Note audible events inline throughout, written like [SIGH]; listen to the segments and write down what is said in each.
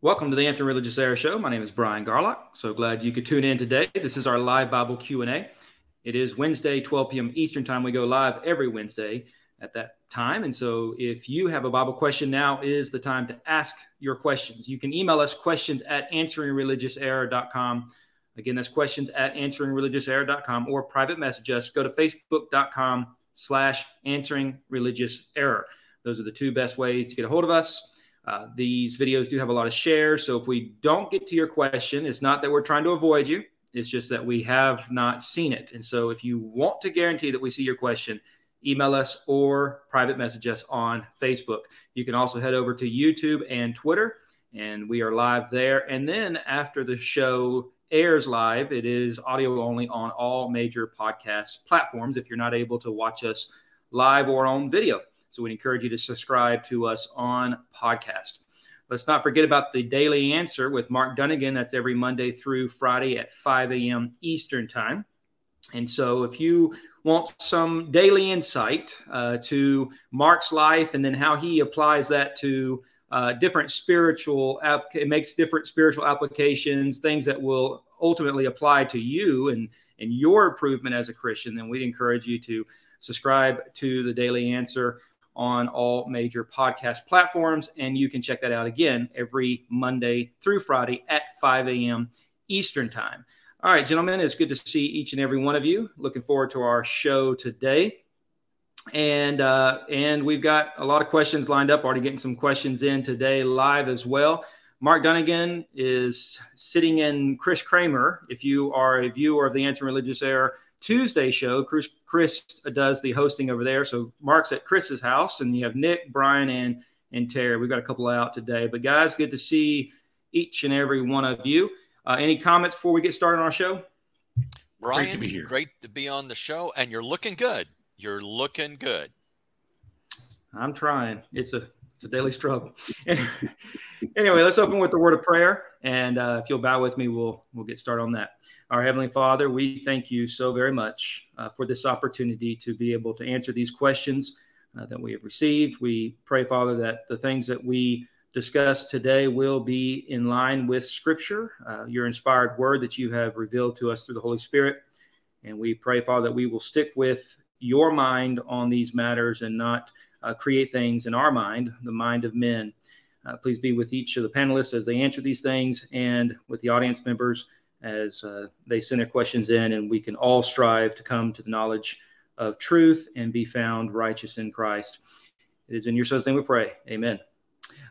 Welcome to the Answering Religious Error Show. My name is Brian Garlock. So glad you could tune in today. This is our live Bible Q&A. It is Wednesday, 12 p.m. Eastern Time. We go live every Wednesday at that time. And so if you have a Bible question, now is the time to ask your questions. You can email us questions at answeringreligiouserror.com. Again, that's questions at answeringreligiouserror.com or private message us. Go to facebook.com slash answering religious error. Those are the two best ways to get a hold of us. Uh, these videos do have a lot of shares. So if we don't get to your question, it's not that we're trying to avoid you. It's just that we have not seen it. And so if you want to guarantee that we see your question, email us or private message us on Facebook. You can also head over to YouTube and Twitter, and we are live there. And then after the show airs live, it is audio only on all major podcast platforms if you're not able to watch us live or on video. So we encourage you to subscribe to us on podcast. Let's not forget about the Daily Answer with Mark Dunagan. That's every Monday through Friday at 5 a.m. Eastern Time. And so if you want some daily insight uh, to Mark's life and then how he applies that to uh, different spiritual, it makes different spiritual applications, things that will ultimately apply to you and, and your improvement as a Christian, then we'd encourage you to subscribe to the Daily Answer on all major podcast platforms. And you can check that out again every Monday through Friday at 5 a.m. Eastern Time. All right, gentlemen, it's good to see each and every one of you. Looking forward to our show today. And uh, and we've got a lot of questions lined up. Already getting some questions in today live as well. Mark Dunagan is sitting in Chris Kramer. If you are a viewer of the Answer Religious Error Tuesday show, Chris, Chris does the hosting over there. So Mark's at Chris's house, and you have Nick, Brian, and and Terry. We've got a couple out today. But guys, good to see each and every one of you. Uh, any comments before we get started on our show? Brian, great to be here. Great to be on the show, and you're looking good. You're looking good. I'm trying. It's a it's a daily struggle. [LAUGHS] anyway, let's open with the word of prayer, and uh, if you'll bow with me, we'll we'll get started on that. Our heavenly Father, we thank you so very much uh, for this opportunity to be able to answer these questions uh, that we have received. We pray, Father, that the things that we discuss today will be in line with Scripture, uh, your inspired word that you have revealed to us through the Holy Spirit. And we pray, Father, that we will stick with your mind on these matters and not uh, create things in our mind, the mind of men. Uh, please be with each of the panelists as they answer these things and with the audience members as uh, they send their questions in, and we can all strive to come to the knowledge of truth and be found righteous in Christ. It is in your son's name we pray. Amen.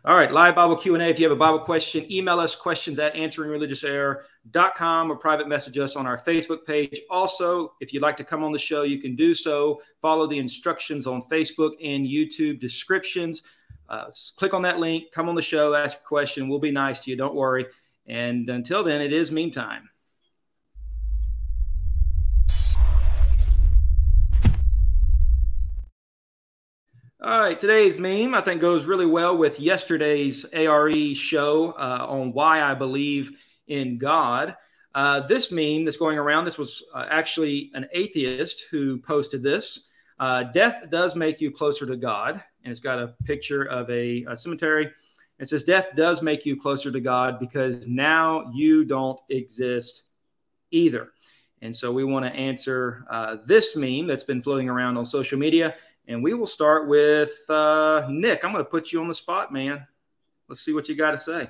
All right, live Bible Q&A. If you have a Bible question, email us questions at answeringreligiouserror.com or private message us on our Facebook page. Also, if you'd like to come on the show, you can do so. Follow the instructions on Facebook and YouTube descriptions. Uh, click on that link, come on the show, ask a question. We'll be nice to you. Don't worry. And until then, it is meme time. All right, today's meme I think goes really well with yesterday's ARE show uh, on why I believe in God. Uh, this meme that's going around, this was uh, actually an atheist who posted this. Uh, death does make you closer to God, and it's got a picture of a, a cemetery. It says, Death does make you closer to God because now you don't exist either. And so we want to answer uh, this meme that's been floating around on social media. And we will start with uh, Nick. I'm going to put you on the spot, man. Let's see what you got to say.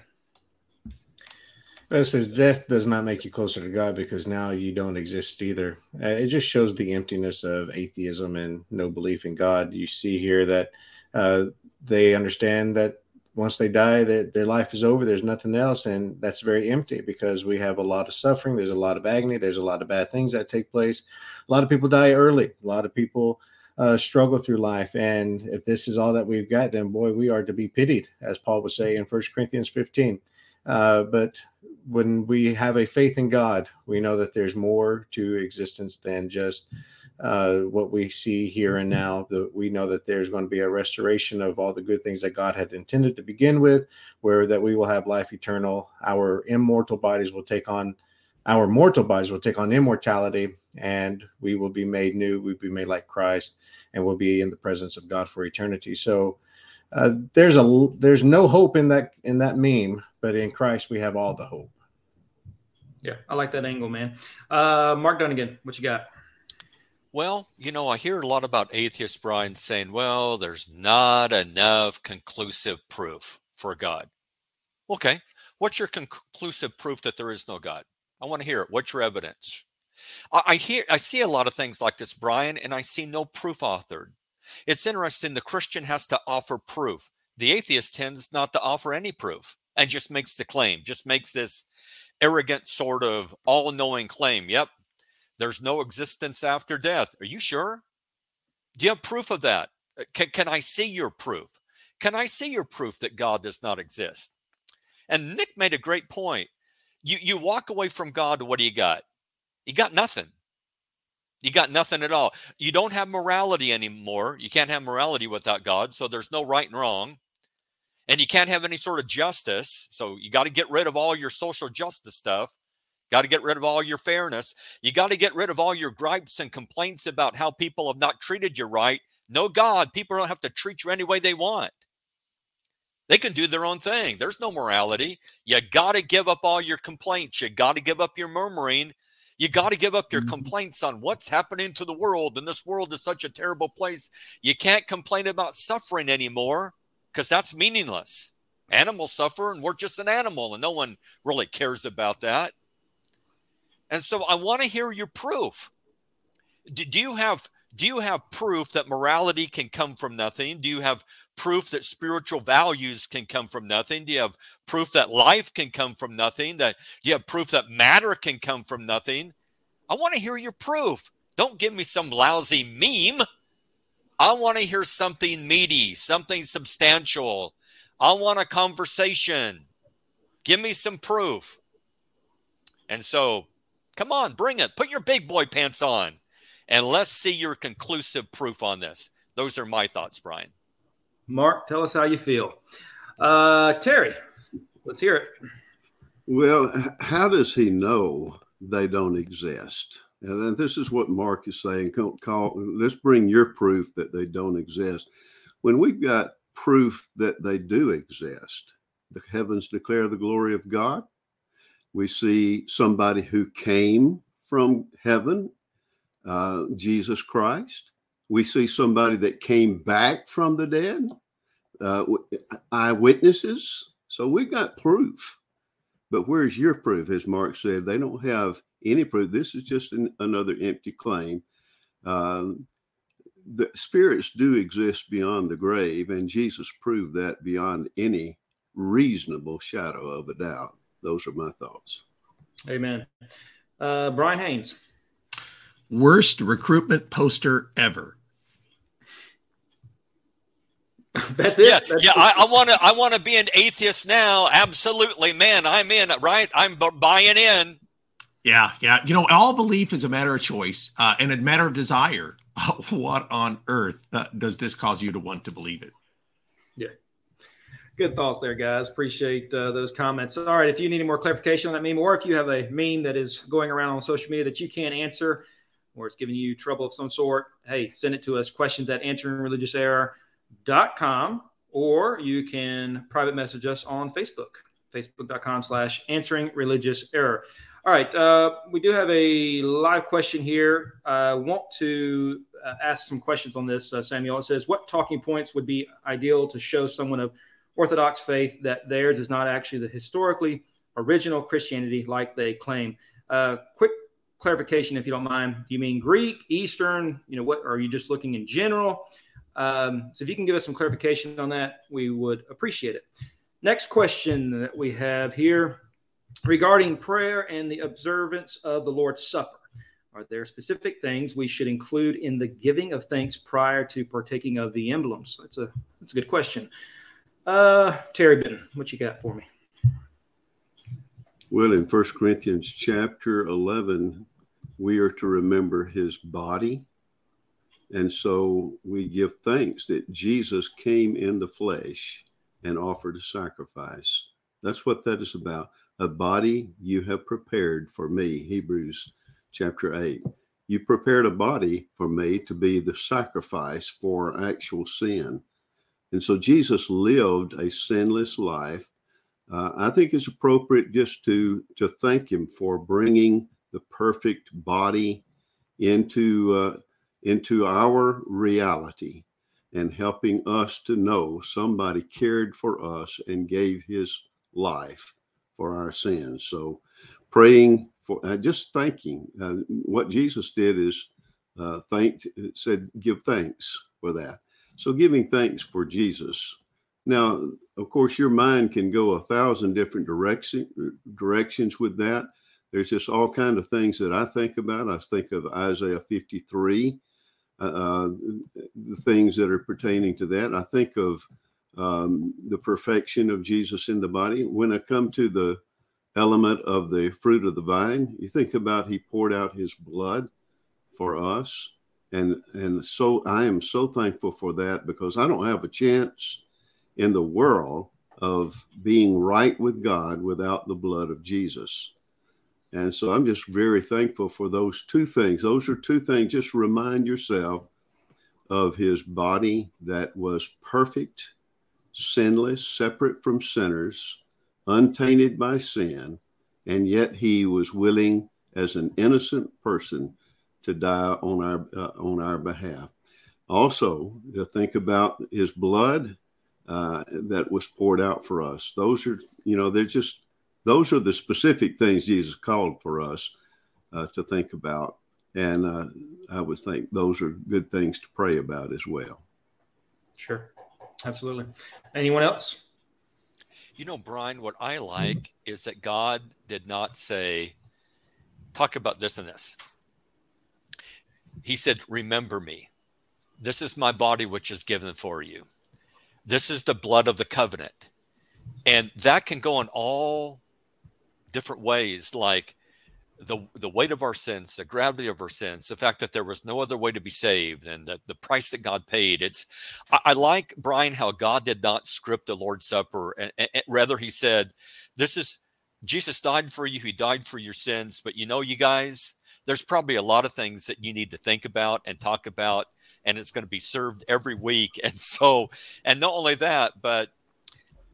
It says death does not make you closer to God because now you don't exist either. Uh, it just shows the emptiness of atheism and no belief in God. You see here that uh, they understand that once they die, their, their life is over. There's nothing else. And that's very empty because we have a lot of suffering. There's a lot of agony. There's a lot of bad things that take place. A lot of people die early. A lot of people uh, struggle through life. And if this is all that we've got, then boy, we are to be pitied, as Paul would say in First Corinthians 15. Uh, but when we have a faith in God, we know that there's more to existence than just uh, what we see here and now. That we know that there's going to be a restoration of all the good things that God had intended to begin with, where that we will have life eternal. Our immortal bodies will take on our mortal bodies will take on immortality and we will be made new we'll be made like christ and we'll be in the presence of god for eternity so uh, there's a there's no hope in that in that meme but in Christ we have all the hope. Yeah, I like that angle, man. Uh, Mark Dunagan, what you got? Well, you know, I hear a lot about atheist Brian, saying, well, there's not enough conclusive proof for God. Okay. What's your conclusive proof that there is no God? I want to hear it. What's your evidence? I, I hear, I see a lot of things like this, Brian, and I see no proof authored. It's interesting. The Christian has to offer proof. The atheist tends not to offer any proof and just makes the claim, just makes this arrogant sort of all knowing claim. Yep, there's no existence after death. Are you sure? Do you have proof of that? Uh, can, can I see your proof? Can I see your proof that God does not exist? And Nick made a great point. You you walk away from God, what do you got? You got nothing. You got nothing at all. You don't have morality anymore. You can't have morality without God. So there's no right and wrong. And you can't have any sort of justice. So you got to get rid of all your social justice stuff. Got to get rid of all your fairness. You got to get rid of all your gripes and complaints about how people have not treated you right. No God, people don't have to treat you any way they want. They can do their own thing. There's no morality. You got to give up all your complaints. You got to give up your murmuring. You got to give up your mm-hmm. complaints on what's happening to the world. And this world is such a terrible place. You can't complain about suffering anymore because that's meaningless. Animals suffer and we're just an animal, and no one really cares about that. And so I want to hear your proof. Do, do you have do you have proof that morality can come from nothing? Do you have proof that spiritual values can come from nothing? Do you have proof that life can come from nothing? That do you have proof that matter can come from nothing? I want to hear your proof. Don't give me some lousy meme. I want to hear something meaty, something substantial. I want a conversation. Give me some proof. And so Come on, bring it. Put your big boy pants on and let's see your conclusive proof on this. Those are my thoughts, Brian. Mark, tell us how you feel. Uh, Terry, let's hear it. Well, how does he know they don't exist? And then this is what Mark is saying. Call, call, let's bring your proof that they don't exist. When we've got proof that they do exist, the heavens declare the glory of God. We see somebody who came from heaven, uh, Jesus Christ. We see somebody that came back from the dead, uh, eyewitnesses. So we've got proof. But where's your proof? As Mark said, they don't have any proof. This is just an, another empty claim. Um, the spirits do exist beyond the grave, and Jesus proved that beyond any reasonable shadow of a doubt. Those are my thoughts. Amen. Uh, Brian Haynes. Worst recruitment poster ever. [LAUGHS] That's it. Yeah, That's yeah. I want to. I want to be an atheist now. Absolutely, man. I'm in. Right. I'm b- buying in. Yeah, yeah. You know, all belief is a matter of choice uh, and a matter of desire. [LAUGHS] what on earth uh, does this cause you to want to believe it? Yeah. Good thoughts there, guys. Appreciate uh, those comments. All right, if you need any more clarification on that meme, or if you have a meme that is going around on social media that you can't answer, or it's giving you trouble of some sort, hey, send it to us. Questions at answeringreligiouserror.com, or you can private message us on Facebook, facebook.com slash answering religious error. All right, uh, we do have a live question here. I want to uh, ask some questions on this, uh, Samuel. It says, What talking points would be ideal to show someone of Orthodox faith that theirs is not actually the historically original Christianity like they claim. Uh, quick clarification, if you don't mind. Do you mean Greek, Eastern? You know, what are you just looking in general? Um, so if you can give us some clarification on that, we would appreciate it. Next question that we have here regarding prayer and the observance of the Lord's Supper. Are there specific things we should include in the giving of thanks prior to partaking of the emblems? That's a that's a good question. Uh, Terry Benton, what you got for me? Well, in First Corinthians chapter 11, we are to remember his body. And so we give thanks that Jesus came in the flesh and offered a sacrifice. That's what that is about. A body you have prepared for me, Hebrews chapter 8. You prepared a body for me to be the sacrifice for actual sin. And so Jesus lived a sinless life, uh, I think it's appropriate just to to thank him for bringing the perfect body into uh, into our reality and helping us to know somebody cared for us and gave his life for our sins. So, praying for uh, just thanking uh, what Jesus did is uh, thanked said give thanks for that. So, giving thanks for Jesus. Now, of course, your mind can go a thousand different direction directions with that. There's just all kind of things that I think about. I think of Isaiah 53 uh, uh, the things that are pertaining to that. I think of um, the perfection of Jesus in the body. When I come to the element of the fruit of the vine, you think about he poured out his blood for us. And, and so I am so thankful for that because I don't have a chance in the world of being right with God without the blood of Jesus. And so I'm just very thankful for those two things. Those are two things. Just remind yourself of his body that was perfect, sinless, separate from sinners, untainted by sin, and yet he was willing as an innocent person to die on our uh, on our behalf. Also, to think about his blood uh, that was poured out for us. Those are, you know, they're just those are the specific things Jesus called for us uh, to think about. And uh, I would think those are good things to pray about as well. Sure. Absolutely. Anyone else? You know, Brian, what I like is that God did not say, talk about this and this. He said, Remember me. This is my body, which is given for you. This is the blood of the covenant. And that can go in all different ways, like the the weight of our sins, the gravity of our sins, the fact that there was no other way to be saved, and the, the price that God paid. It's I, I like Brian how God did not script the Lord's Supper, and, and, and rather He said, "This is Jesus died for you. He died for your sins." But you know, you guys, there's probably a lot of things that you need to think about and talk about, and it's going to be served every week. [LAUGHS] And so, and not only that, but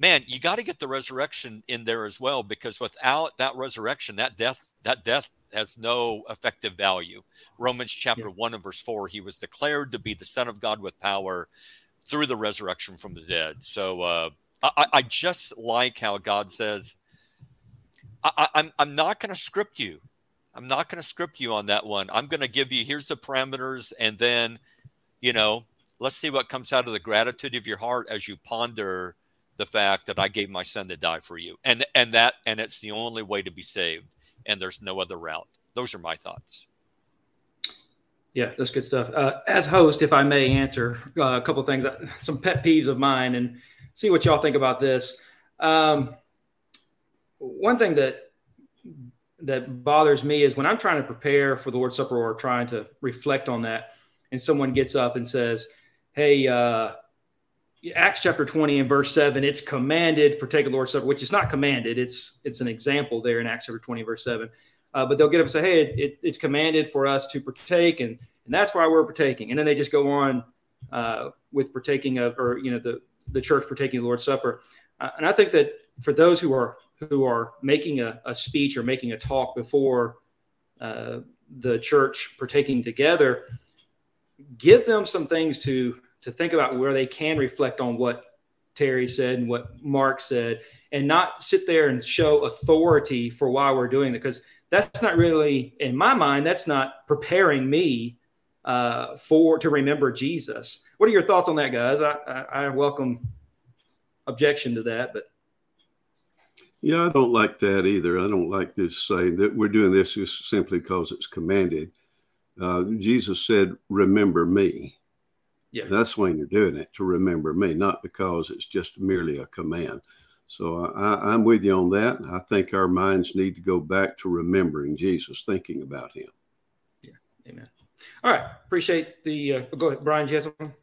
man, you got to get the resurrection in there as well because without that resurrection, that death, that death has no effective value. Romans chapter yeah. 1 and verse 4, he was declared to be the Son of God with power through the resurrection from the dead. So uh, I, I, just like how God says, I, I'm, I'm not going to script you. I'm not going to script you on that one. I'm going to give you, here's the parameters. And then, you know, let's see what comes out of the gratitude of your heart as you ponder the fact that I gave my son to die for you, and and that and it's the only way to be saved, and there's no other route. Those are my thoughts. Yeah, that's good stuff. Uh, as host, if I may answer uh, a couple things, uh, some pet peeves of mine, and see what y'all think about this. Um, one thing that that bothers me is when I'm trying to prepare for the Lord's Supper or trying to reflect on that, and someone gets up and says, "Hey, uh, Acts chapter 20 and verse 7, it's commanded for take a Lord's Supper, which is not commanded. It's it's an example there in Acts chapter 20, verse 7. Uh, but they'll get up and say, hey, it, it, it's commanded for us to partake, and, and that's why we're partaking. And then they just go on uh, with partaking of, or, you know, the, the church partaking the Lord's Supper. Uh, and I think that for those who are who are making a, a speech or making a talk before uh, the church partaking together, give them some things to to think about where they can reflect on what Terry said and what Mark said, and not sit there and show authority for why we're doing it. Because that's not really, in my mind, that's not preparing me uh, for to remember Jesus. What are your thoughts on that, guys? I, I, I welcome objection to that, but yeah, I don't like that either. I don't like this saying that we're doing this just simply because it's commanded. Uh, Jesus said, "Remember me." Yeah. That's when you're doing it to remember me, not because it's just merely a command. So I, am with you on that. I think our minds need to go back to remembering Jesus, thinking about him. Yeah. Amen. All right. Appreciate the, uh, go ahead, Brian, you have something?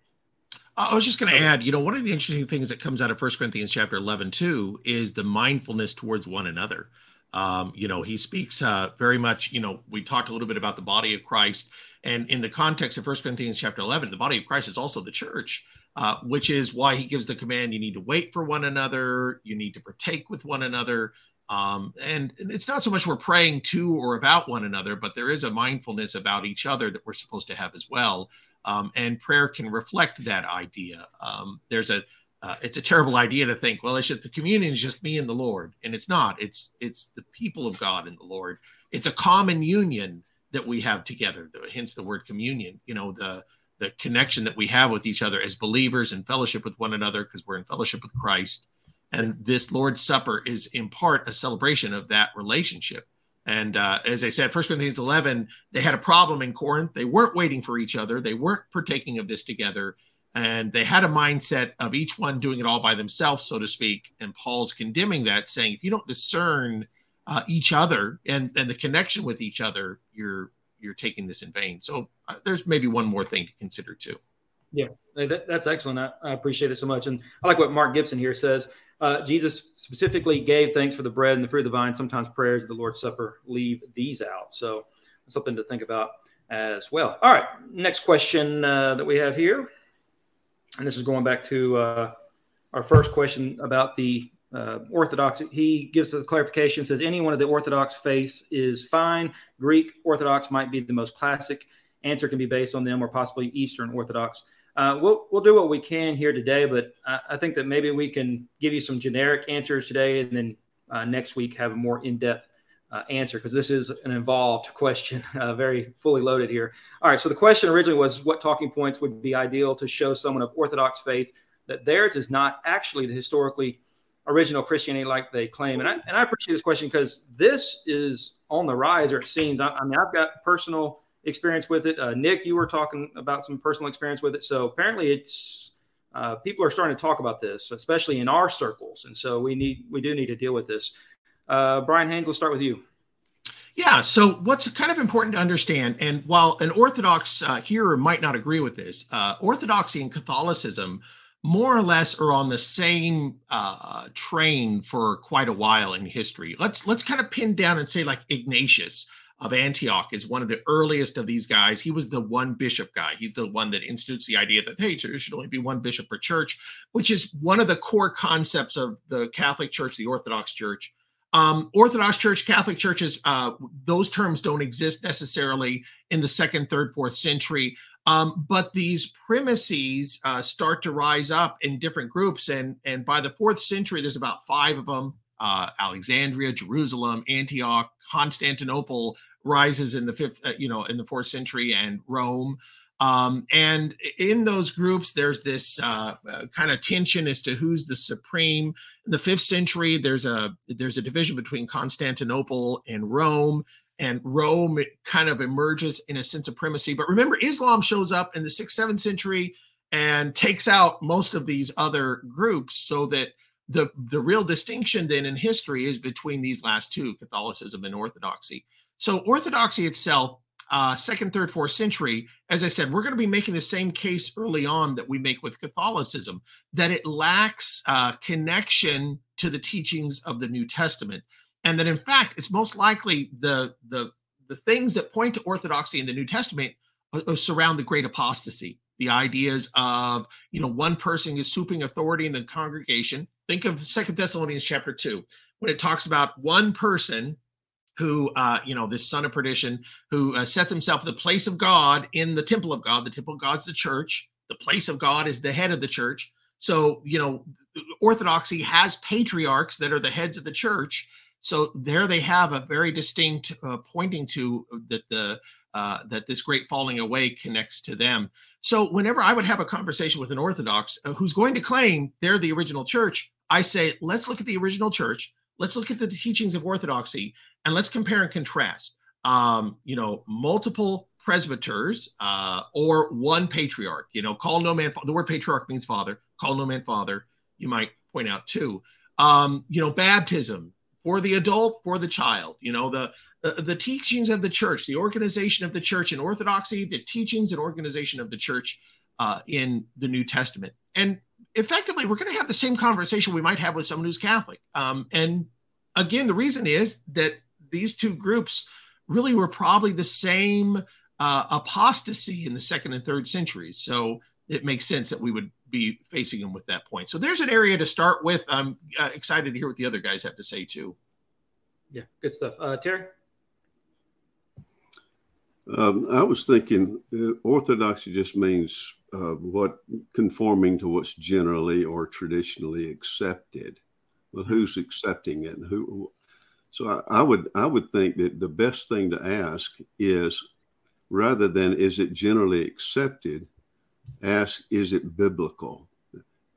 I was just going to add, you know, one of the interesting things that comes out of First Corinthians chapter 11, too, is the mindfulness towards one another. Um, you know, he speaks uh, very much, you know, we talked a little bit about the body of Christ and in the context of First Corinthians chapter 11, the body of Christ is also the church. uh, which is why he gives the command you need to wait for one another, you need to partake with one another. Um, and, and, it's not so much we're praying to or about one another, but there is a mindfulness about each other that we're supposed to have as well. Um, and prayer can reflect that idea. Um, there's a uh, it's a terrible idea to think, well, it's just the communion is just me and the Lord, and it's not. It's it's the people of God and the Lord. It's a common union that we have together. Hence the word communion. You know the the connection that we have with each other as believers and fellowship with one another because we're in fellowship with Christ. And this Lord's Supper is in part a celebration of that relationship. And uh, as I said, 1 Corinthians 11, they had a problem in Corinth. They weren't waiting for each other, they weren't partaking of this together. And they had a mindset of each one doing it all by themselves, so to speak. And Paul's condemning that, saying, if you don't discern uh, each other and, and the connection with each other, you're you're taking this in vain. So uh, there's maybe one more thing to consider too. Yeah, that, that's excellent. I, I, appreciate it so much. And I like what Mark Gibson here says. Uh, Jesus specifically gave thanks for the bread and the fruit of the vine. Sometimes prayers, of the Lord's Supper, leave these out. So something to think about as well. All right, next question uh, that we have here, and this is going back to uh, our first question about the uh, Orthodox. He gives a clarification, says any one of the Orthodox faiths is fine. Greek Orthodox might be the most classic. Answer can be based on them or possibly Eastern Orthodox. Uh, we'll, we'll do what we can here today, but I, I, think that maybe we can give you some generic answers today and then uh, next week have a more in depth uh, answer because this is an involved question, [LAUGHS] uh, very fully loaded here. All right, so the question originally was what talking points would be ideal to show someone of Orthodox faith that theirs is not actually the historically original Christianity like they claim. And I, and I appreciate this question because this is on the rise, or it seems. I, I mean, I've got personal experience with it. Uh, Nick, you were talking about some personal experience with it. So apparently, it's uh, people are starting to talk about this, especially in our circles. And so we need we do need to deal with this. Uh, Brian Haynes, let's start with you. Yeah. So what's kind of important to understand, and while an Orthodox uh, hearer might not agree with this, uh, Orthodoxy and Catholicism more or less are on the same uh, train for quite a while in history. Let's let's kind of pin down and say like Ignatius of Antioch is one of the earliest of these guys. He was the one bishop guy. He's the one that institutes the idea that hey, there should only be one bishop per church, which is one of the core concepts of the Catholic Church, the Orthodox Church. Um, Orthodox Church, Catholic churches, uh, those terms don't exist necessarily in the second, third, fourth century. Um, but these premises uh, start to rise up in different groups, and and by the fourth century, there's about five of them: uh, Alexandria, Jerusalem, Antioch, Constantinople rises in the fifth, uh, you know, in the fourth century, and Rome. Um, and in those groups, there's this uh, uh, kind of tension as to who's the supreme. In the fifth century, there's a there's a division between Constantinople and Rome and Rome kind of emerges in a sense of primacy. But remember, Islam shows up in the sixth, seventh century and takes out most of these other groups so that the, the real distinction then in history is between these last two, Catholicism and Orthodoxy. So Orthodoxy itself, uh, second, third, fourth century, as I said, we're going to be making the same case early on that we make with Catholicism, that it lacks uh, connection to the teachings of the New Testament and that in fact it's most likely the the the things that point to orthodoxy in the New Testament uh, uh, surround the great apostasy. The ideas of you know one person is suping authority in the congregation. Think of Second Thessalonians chapter two when it talks about one person who uh, you know this son of perdition who uh, sets himself the place of God in the temple of God. The temple of God's the church. The place of God is the head of the church. So you know orthodoxy has patriarchs that are the heads of the church so there they have a very distinct uh, pointing to that the uh, that this great falling away connects to them. So whenever I would have a conversation with an Orthodox uh, who's going to claim they're the original church, I say, let's look at the original church. Let's look at the teachings of Orthodoxy and let's compare and contrast. Um, you know, multiple presbyters uh, or one patriarch. You know, call no man. The word patriarch means father. Call no man father. You might point out too. Um, you know, baptism for the adult, for the child. You know, the, the, the teachings of the church, the organization of the church in Orthodoxy, the teachings and organization of the church uh, in the New Testament. And effectively, we're going to have the same conversation we might have with someone who's Catholic. Um, and again, the reason is that these two groups really were probably the same uh, apostasy in the second and third centuries. So it makes sense that we would be facing them with that point. So there's an area to start with. I'm uh, excited to hear what the other guys have to say too. Yeah, good stuff. Uh, Terry? Um, I was thinking uh, orthodoxy just means uh, what conforming to what's generally or traditionally accepted. Well, who's accepting it? Who? So I, I would I would think that the best thing to ask is rather than is it generally accepted, ask is it biblical.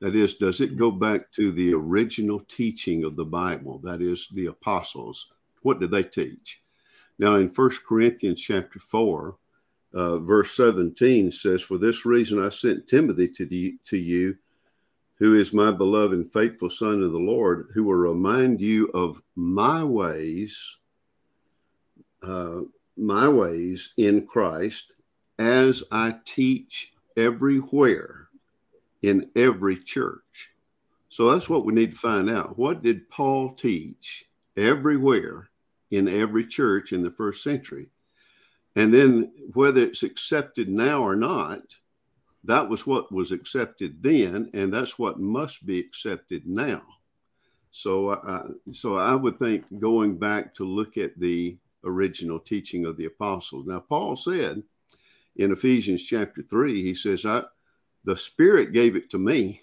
That is, does it go back to the original teaching of the Bible? That is, the apostles. What did they teach? Now, in First Corinthians chapter 4, uh, verse 17 says, For this reason I sent Timothy to, to you, who is my beloved and faithful son of the Lord, who will remind you of my ways, uh, my ways in Christ, as I teach everywhere in every church. So that's what we need to find out. What did Paul teach everywhere in every church in the first century. And then whether it's accepted now or not, that was what was accepted then, and that's what must be accepted now. So, uh, so I would think going back to look at the original teaching of the apostles. Now, Paul said in Ephesians chapter three, he says, "I, the Spirit gave it to me,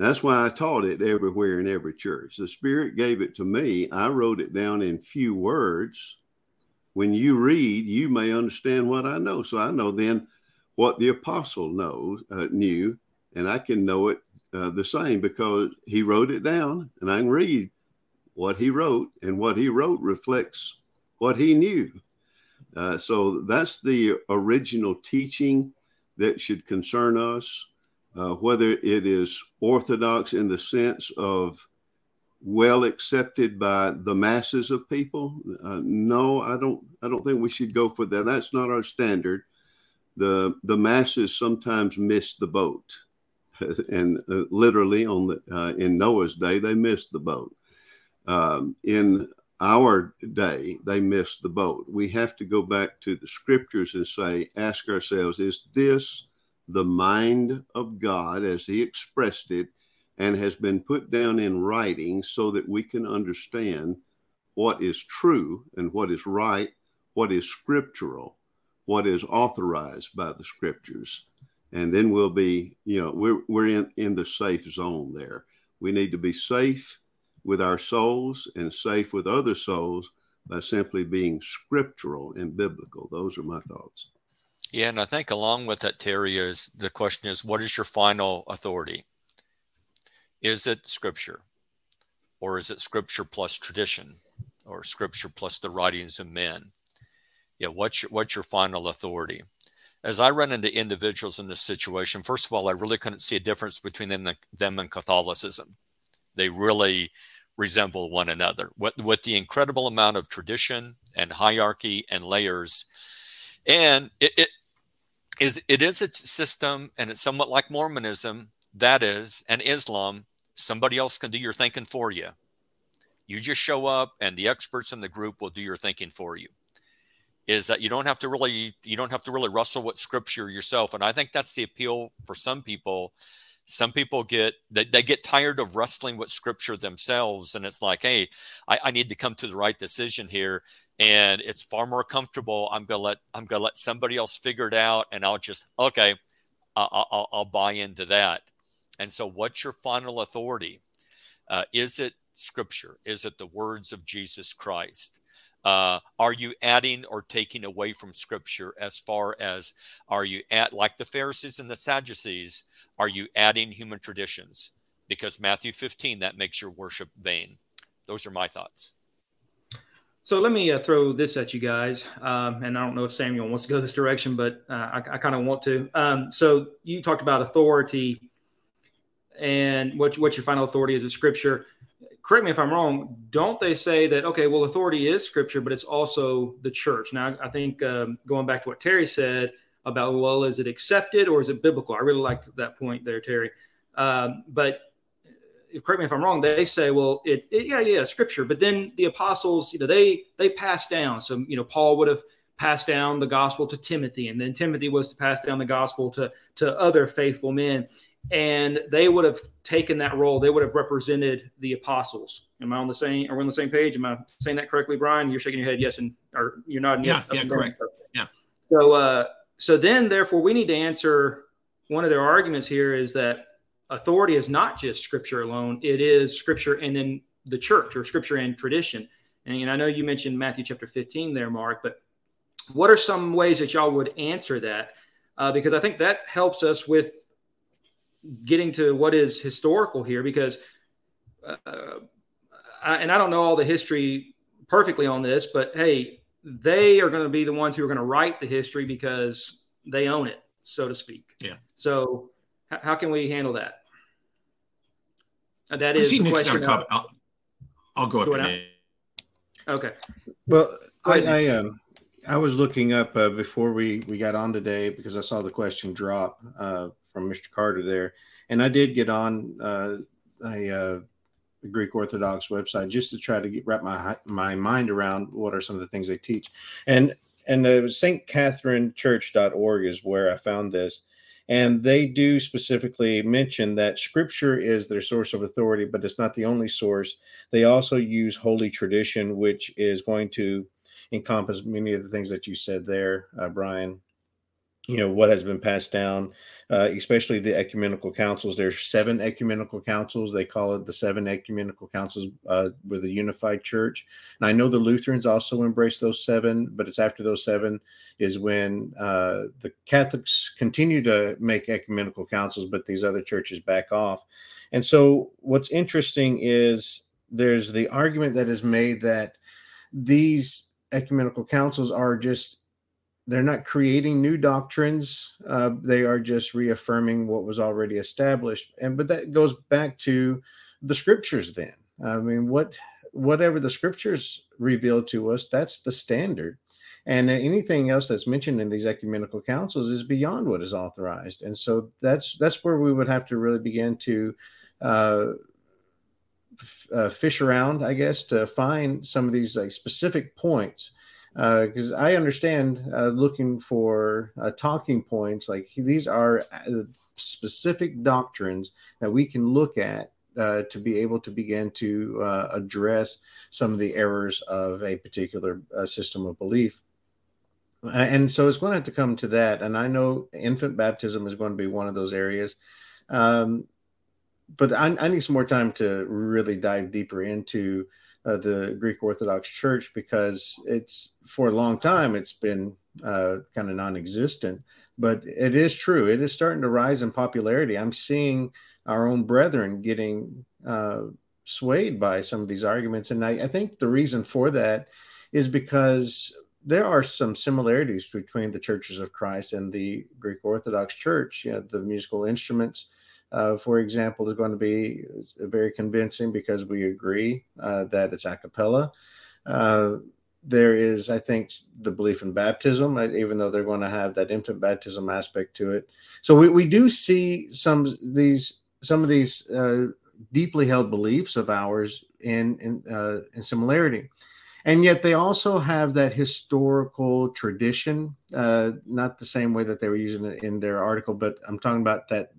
that's why I taught it everywhere in every church. The Spirit gave it to me. I wrote it down in few words. When you read, you may understand what I know. So I know then what the apostle knows uh, knew, and I can know it uh, the same because he wrote it down, and I can read what he wrote, and what he wrote reflects what he knew. Uh, so that's the original teaching that should concern us uh, whether it is orthodox in the sense of well accepted by the masses of people. Uh, no, I don't. I don't think we should go for that. That's not our standard. the The masses sometimes miss the boat, [LAUGHS] and uh, literally on the uh, in Noah's day they missed the boat. Um, in our day, they missed the boat. We have to go back to the scriptures and say, ask ourselves, is this the mind of God as he expressed it and has been put down in writing so that we can understand what is true and what is right, what is scriptural, what is authorized by the scriptures. And then we'll be, you know, we're, we're in, in the safe zone there. We need to be safe with our souls and safe with other souls by simply being scriptural and biblical. Those are my thoughts. Yeah, and I think along with that, Terry, is the question is what is your final authority? Is it scripture? Or is it scripture plus tradition? Or scripture plus the writings of men? Yeah, what's your what's your final authority? As I run into individuals in this situation, first of all, I really couldn't see a difference between them, them and Catholicism. They really resemble one another. With, with the incredible amount of tradition and hierarchy and layers, and it, it is it is a system and it's somewhat like Mormonism, that is, and Islam, somebody else can do your thinking for you. You just show up and the experts in the group will do your thinking for you. Is that you don't have to really you don't have to really wrestle with scripture yourself. And I think that's the appeal for some people. Some people get they, they get tired of wrestling with scripture themselves. And it's like, hey, I, I need to come to the right decision here and it's far more comfortable. I'm gonna let I'm gonna let somebody else figure it out, and I'll just okay, I'll, I'll, I'll buy into that. And so, what's your final authority? Uh, is it Scripture? Is it the words of Jesus Christ? Uh, are you adding or taking away from Scripture as far as are you at like the Pharisees and the Sadducees? Are you adding human traditions? Because Matthew 15 that makes your worship vain. Those are my thoughts. So let me uh, throw this at you guys, um, and I don't know if Samuel wants to go this direction, but uh, I, I kind of want to. Um, so you talked about authority, and what what your final authority is of Scripture. Correct me if I'm wrong. Don't they say that okay? Well, authority is Scripture, but it's also the church. Now, I think um, going back to what Terry said about well, is it accepted or is it biblical? I really liked that point there, Terry. Um, but correct me if I'm wrong, they say, well, it, it, yeah, yeah, scripture. But then the apostles, you know, they they passed down. So you know, Paul would have passed down the gospel to Timothy, and then Timothy was to pass down the gospel to to other faithful men, and they would have taken that role. They would have represented the apostles. Am I on the same? Are we on the same page? Am I saying that correctly, Brian? You're shaking your head, yes, and or you're nodding. Yeah, yeah, correct. Yeah. So, uh, so then, therefore, we need to answer one of their arguments here is that authority is not just scripture alone; it is scripture and then the church or scripture and tradition. And, and I know you mentioned Matthew chapter 15 there, Mark, but what are some ways that y'all would answer that? Uh, because I think that helps us with getting to what is historical here. Because, uh, I, and I don't know all the history perfectly on this, but hey, they are going to be the ones who are going to write the history because they own it, so to speak. Yeah. So, h- how can we handle that? Uh, that is the question. Of, I'll, I'll, go up. Okay. Well, I, I um I was looking up uh, before we we got on today because I saw the question drop uh, from Mr. Carter there, and I did get on uh, a, uh, a Greek Orthodox website just to try to get, wrap my my mind around what are some of the things they teach, and and uh, Saint Catherine Church.org is where I found this, and they do specifically mention that Scripture is their source of authority, but it's not the only source. They also use Holy Tradition, which is going to encompass many of the things that you said there, uh, Brian. You know what has been passed down, uh, especially the ecumenical councils. There's seven ecumenical councils. They call it the seven ecumenical councils uh, with a unified church. And I know the Lutherans also embrace those seven, but it's after those seven is when uh, the Catholics continue to make ecumenical councils, but these other churches back off. And so, what's interesting is there's the argument that is made that these ecumenical councils are just they're not creating new doctrines uh, they are just reaffirming what was already established. And but that goes back to the scriptures then. I mean what whatever the scriptures reveal to us that's the standard. And anything else that's mentioned in these ecumenical councils is beyond what is authorized. And so that's that's where we would have to really begin to uh, uh, fish around, I guess, to find some of these like specific points. Because uh, I understand uh, looking for uh, talking points, like these are uh, specific doctrines that we can look at uh, to be able to begin to address some of the errors of a particular system of belief. And so it's going to have to come to that. And I know infant baptism is going to be one of those areas. Um, but I, I, need some more time to really dive deeper into uh, the Greek Orthodox Church because it's for a long time it's been uh, kind of non-existent. But it is true; it is starting to rise in popularity. I'm seeing our own brethren getting uh, swayed by some of these arguments, and I, I think the reason for that is because there are some similarities between the churches of Christ and the Greek Orthodox Church. You know, the musical instruments uh, for example, is going to be very convincing because we agree uh, that it's a cappella. Uh, there is, I think, the belief in baptism, uh, even though they're going to have that infant baptism aspect to it. So we, we do see some these some of these uh, deeply held beliefs of ours in in, uh, in similarity and yet they also have that historical tradition uh, not the same way that they were using it in their article but i'm talking about that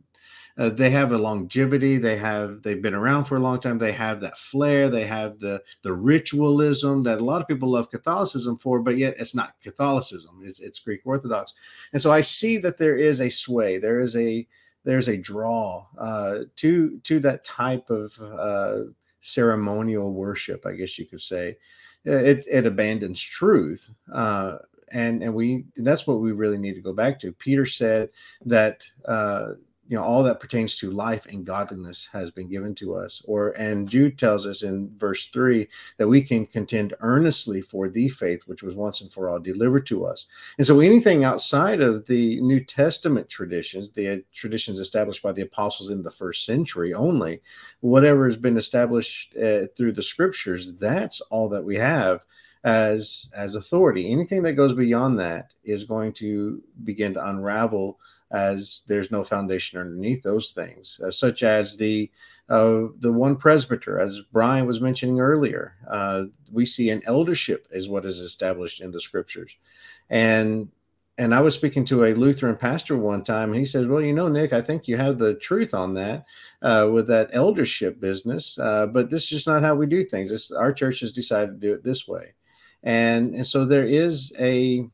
uh, they have a longevity. They have they've been around for a long time. They have that flair. They have the the ritualism that a lot of people love catholicism for but yet it's not catholicism. It's, it's greek orthodox. And so i see that there is a sway. There is a there's a draw uh, to to that type of uh, ceremonial worship i guess you could say. It, it abandons truth uh, and and we that's what we really need to go back to. Peter said that uh, you know all that pertains to life and godliness has been given to us. Or and jude tells us in verse 3 that we can contend earnestly for the faith which was once and for all delivered to us. And so anything outside of the new testament traditions the traditions established by the apostles in the first century only whatever has been established uh, through the scriptures that's all that we have as as authority. Anything that goes beyond that is going to begin to unravel as there's no foundation underneath those things, uh, such as the uh, the one presbyter, as Brian was mentioning earlier. Uh, we see an eldership is what is established in the scriptures, and and I was speaking to a Lutheran pastor one time, and he says, "Well, you know, Nick, I think you have the truth on that uh, with that eldership business, uh, but this is just not how we do things. This, our church has decided to do it this way." And, and so there is a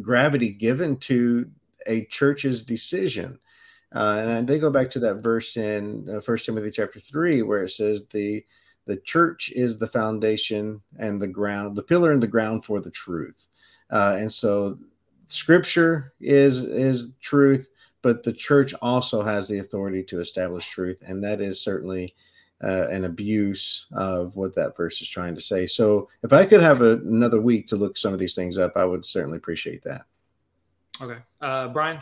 gravity given to a church's decision. Uh, and they go back to that verse in uh, First Timothy chapter three, where it says the the church is the foundation and the ground, the pillar and the ground for the truth. Uh, and so, Scripture is is truth, but the church also has the authority to establish truth, and that is certainly uh, an abuse of what that verse is trying to say. So if I could have a, another week to look some of these things up, I would certainly appreciate that. Okay, uh, Brian,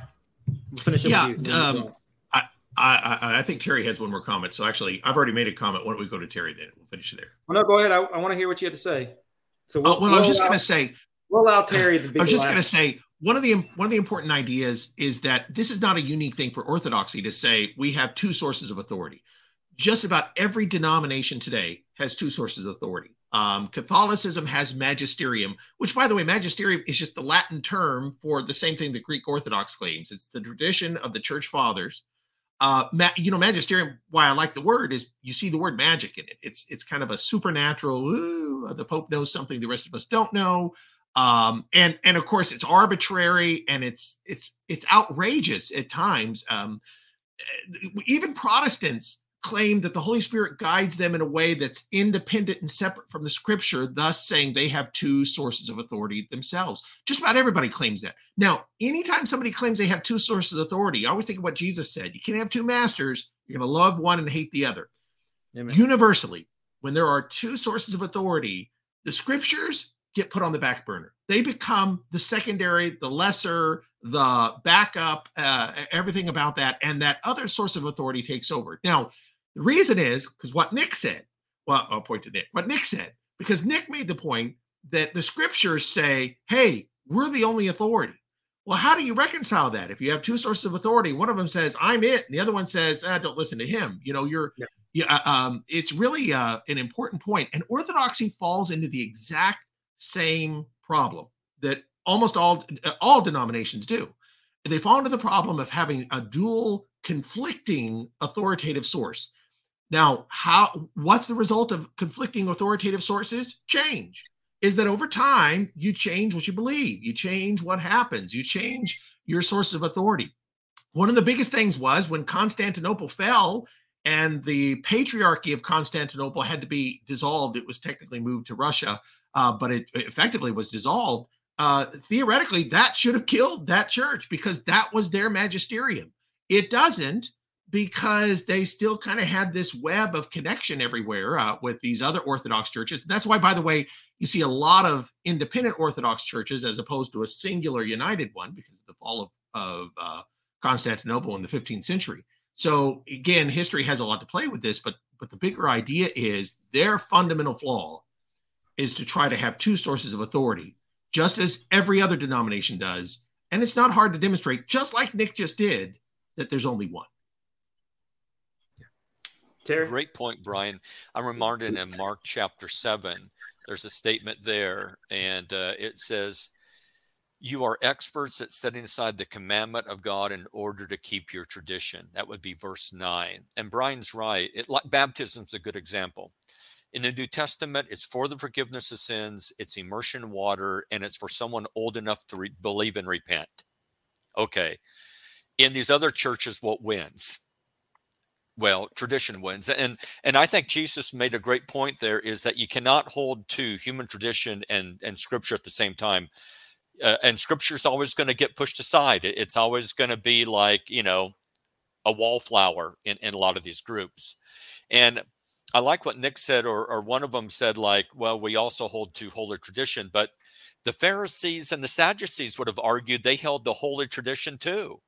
we'll finish. Yeah, um, I, I I think Terry has one more comment. So actually, I've already made a comment. Why don't we go to Terry then? We'll finish there. Well, no, go ahead. I, I want to hear what you had to say. So we'll, oh, well, we'll [LAUGHS] I was just going to say. We'll allow Terry. I was just going to say one of the one of the important ideas is that this is not a unique thing for orthodoxy to say we have two sources of authority just about every denomination today has two sources of authority. Um, Catholicism has magisterium, which, by the way, magisterium is just the Latin term for the same thing that Greek Orthodox claims. It's the tradition of the church fathers. Uh, ma- you know, magisterium. Why I like the word is you see the word magic in it. It's it's kind of a supernatural. Ooh, the Pope knows something the rest of us don't know, um, and and of course it's arbitrary and it's it's it's outrageous at times. Um, even Protestants claim that the Holy Spirit guides them in a way that's independent and separate from the scripture, thus saying they have two sources of authority themselves. Just about everybody claims that. Now, anytime somebody claims they have two sources of authority, I always think of what Jesus said you can't have two masters, you're going to love one and hate the other. Amen. Universally, when there are two sources of authority, the scriptures get put on the back burner. They become the secondary, the lesser, the backup, uh, everything about that. And that other source of authority takes over. Now, the reason is because what Nick said. Well, I'll point to Nick. What Nick said, because Nick made the point that the scriptures say, hey, we're the only authority. Well, how do you reconcile that? If you have two sources of authority, one of them says, I'm it, and the other one says, ah, don't listen to him. You know, you're, yeah. yeah uh, um, it's really uh, an important point. And orthodoxy falls into the exact same problem that almost all all denominations do. They fall into the problem of having a dual conflicting authoritative source. Now, how what's the result of conflicting authoritative sources? Change. Is that over time you change what you believe, you change what happens, you change your source of authority. One of the biggest things was when Constantinople fell and the patriarchy of Constantinople had to be dissolved. It was technically moved to Russia, uh, but it effectively was dissolved. Uh, theoretically, that should have killed that church because that was their magisterium. It doesn't because they still kind of had this web of connection everywhere uh, with these other Orthodox churches. That's why, by the way, you see a lot of independent Orthodox churches as opposed to a singular united one because of the fall of, of uh, Constantinople in the 15th century. So again, history has a lot to play with this, but but the bigger idea is their fundamental flaw is to try to have two sources of authority, just as every other denomination does. And it's not hard to demonstrate, just like Nick just did, that there's only one. Terry? Great point, Brian. I'm reminded in Mark chapter 7, there's a statement there, and uh, it says, You are experts at setting aside the commandment of God in order to keep your tradition. That would be verse 9. And Brian's right. It, like, baptism's a good example. In the New Testament, it's for the forgiveness of sins, it's immersion in water, and it's for someone old enough to re- believe and repent. Okay. In these other churches, what wins? Well tradition wins and and i think jesus made a great point there is that you cannot hold to human tradition and and scripture at the same time uh, and scripture is always going to get pushed aside. It's always going to be like you know a wallflower in, in a lot of these groups and i like what nick said or, or one of them said like well we also hold to holy tradition but the pharisees and the sadducees would have argued they held the holy tradition too.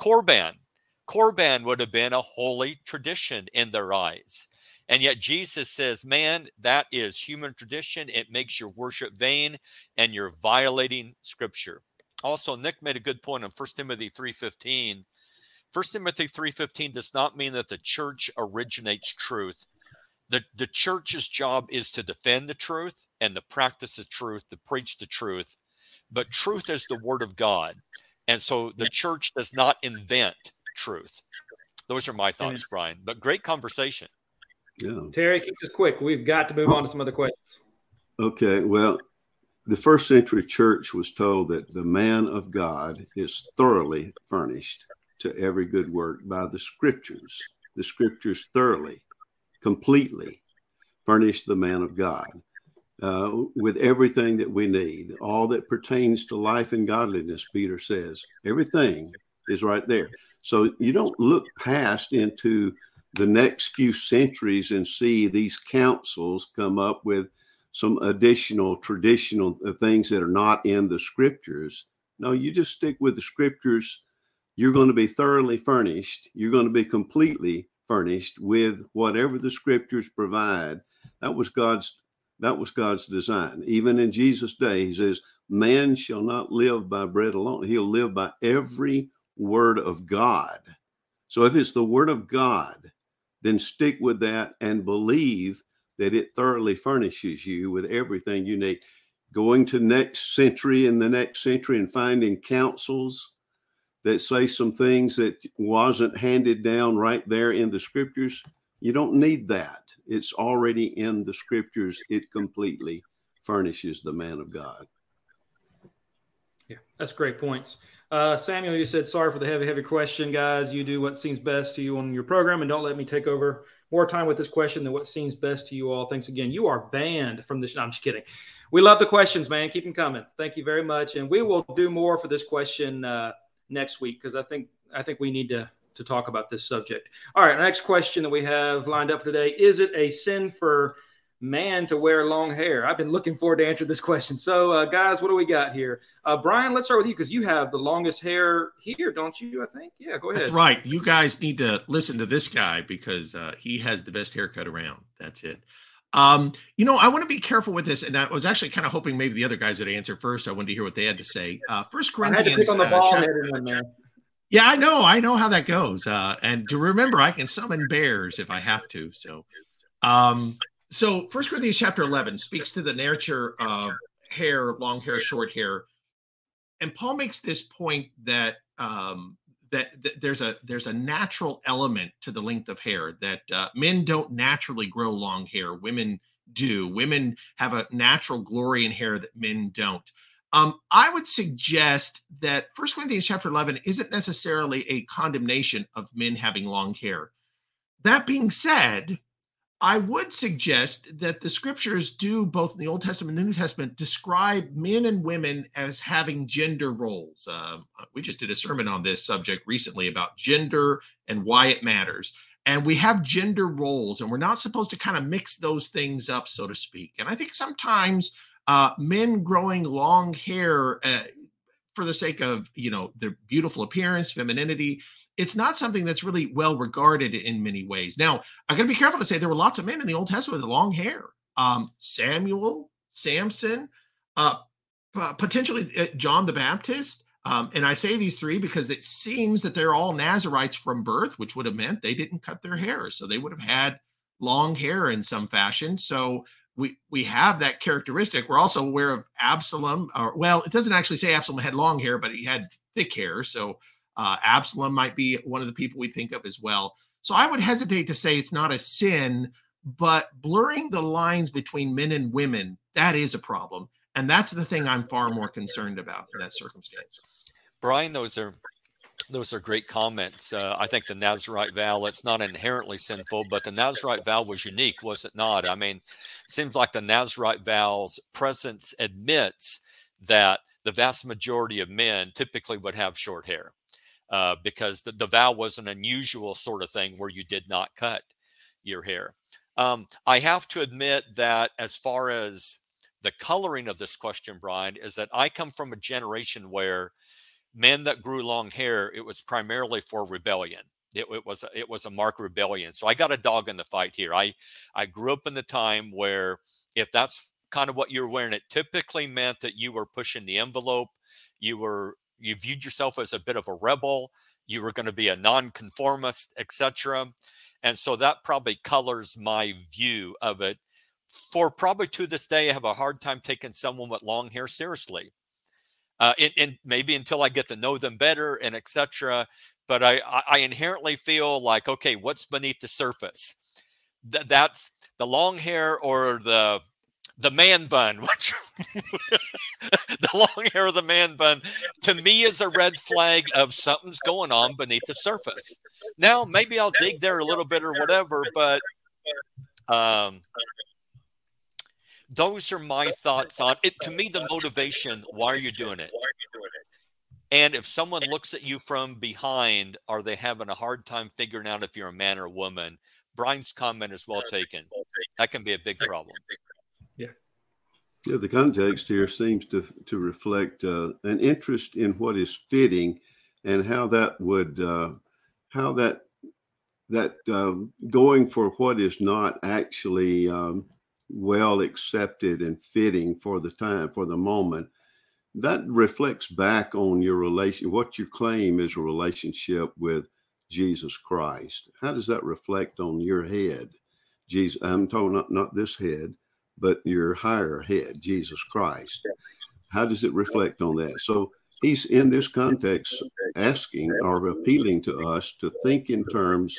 Korban Korban would have been a holy tradition in their eyes. And yet Jesus says, man, that is human tradition. It makes your worship vain and you're violating scripture. also Nick made a good point on 1 Timothy 3:15. 1 Timothy 3:15 does not mean that the church originates truth. The, the church's job is to defend the truth and to practice the truth, to preach the truth. But truth is the word of God. And so the church does not invent truth. Those are my thoughts, Brian. But great conversation. Yeah. Terry, keep this quick. We've got to move on to some other questions. Okay. Well, the first century church was told that the man of God is thoroughly furnished to every good work by the scriptures. The scriptures thoroughly, completely furnish the man of God uh, with everything that we need, all that pertains to life and godliness, Peter says. Everything is right there. So you don't look past into the next few centuries and see these councils come up with some additional traditional uh, things that are not in the scriptures. No, you just stick with the scriptures. You're going to be thoroughly furnished. You're going to be completely furnished with whatever the scriptures provide. That was God's that was God's design. Even in Jesus' day, he says, Man shall not live by bread alone. He'll live by every word of God. So if it's the word of God, then stick with that and believe that it thoroughly furnishes you with everything you need. Going to next century and the next century and finding councils that say some things that wasn't handed down right there in the scriptures, you don't need that. It's already in the scriptures. It completely furnishes the man of God. Yeah, that's great points. Uh, Samuel, you said sorry for the heavy, heavy question, guys. You do what seems best to you on your program, and don't let me take over more time with this question than what seems best to you all. Thanks again. You are banned from this. No, I'm just kidding. We love the questions, man. Keep them coming. Thank you very much, and we will do more for this question uh, next week because I think I think we need to to talk about this subject. All right, next question that we have lined up for today: Is it a sin for man to wear long hair? I've been looking forward to answer this question. So, uh, guys, what do we got here? Uh, Brian, let's start with you because you have the longest hair here, don't you? I think. Yeah, go ahead. That's right. You guys need to listen to this guy because uh, he has the best haircut around. That's it. Um, you know, I want to be careful with this, and I was actually kind of hoping maybe the other guys would answer first. I wanted to hear what they had to say. Uh, First Corinthians. Uh, chapter, yeah, I know. I know how that goes. Uh, and to remember, I can summon bears if I have to. So, um, so First Corinthians chapter eleven speaks to the nature of hair, long hair, short hair, and Paul makes this point that um, that, that, there's a there's a natural element to the length of hair that uh, men don't naturally grow long hair, women do. Women have a natural glory in hair that men don't. Um, I would suggest that First Corinthians chapter 11 isn't necessarily a condemnation of men having long hair. That being said, I would suggest that the scriptures do both in the Old Testament and the New Testament describe men and women as having gender roles. Um, we just did a sermon on this subject recently about gender and why it matters. And we have gender roles, and we're not supposed to kind of mix those things up, so to speak. And I think sometimes uh, men growing long hair uh, for the sake of you know their beautiful appearance, femininity. It's not something that's really well regarded in many ways. Now, I got to be careful to say there were lots of men in the Old Testament with long hair. Um, Samuel, Samson, uh, potentially uh, John the Baptist. Um, and I say these three because it seems that they're all Nazarites from birth, which would have meant they didn't cut their hair. So they would have had long hair in some fashion. So we we have that characteristic. We're also aware of Absalom, or well, it doesn't actually say Absalom had long hair, but he had thick hair. So uh, Absalom might be one of the people we think of as well. So I would hesitate to say it's not a sin, but blurring the lines between men and women that is a problem, and that's the thing I'm far more concerned about in that circumstance. Brian, those are those are great comments. Uh, I think the Nazarite vow, it's not inherently sinful, but the Nazarite vow was unique, was it not? I mean, seems like the Nazarite vow's presence admits that the vast majority of men typically would have short hair uh, because the, the vow was an unusual sort of thing where you did not cut your hair. Um, I have to admit that as far as the coloring of this question, Brian, is that I come from a generation where men that grew long hair, it was primarily for rebellion. It, it, was it was a mark rebellion. So I got a dog in the fight here. I I grew up in the time where if that's kind of what you were wearing. It typically meant that you were pushing the envelope. You were you viewed yourself as a bit of a rebel. You were going to be a nonconformist, etc. And so that probably colors my view of it. For probably to this day, I have a hard time taking someone with long hair seriously. Uh, and, maybe until I get to know them better and etc. But I, I inherently feel like, okay, what's beneath the surface? Th- that's the long hair or the the man bun, [LAUGHS] which [LAUGHS] the long hair of the man bun, to me is a red flag of something's going on beneath the surface. Now, maybe I'll dig there a little bit or whatever, but um, those are my thoughts on it. To me, the motivation why are you doing it? And if someone looks at you from behind, are they having a hard time figuring out if you're a man or a woman? Brian's comment is well taken. That can be a big problem. Yeah. The context here seems to to reflect uh, an interest in what is fitting, and how that would uh, how that that um, going for what is not actually um, well accepted and fitting for the time for the moment that reflects back on your relation what you claim is a relationship with jesus christ how does that reflect on your head jesus i'm talking not, not this head but your higher head, Jesus Christ. How does it reflect on that? So he's in this context asking or appealing to us to think in terms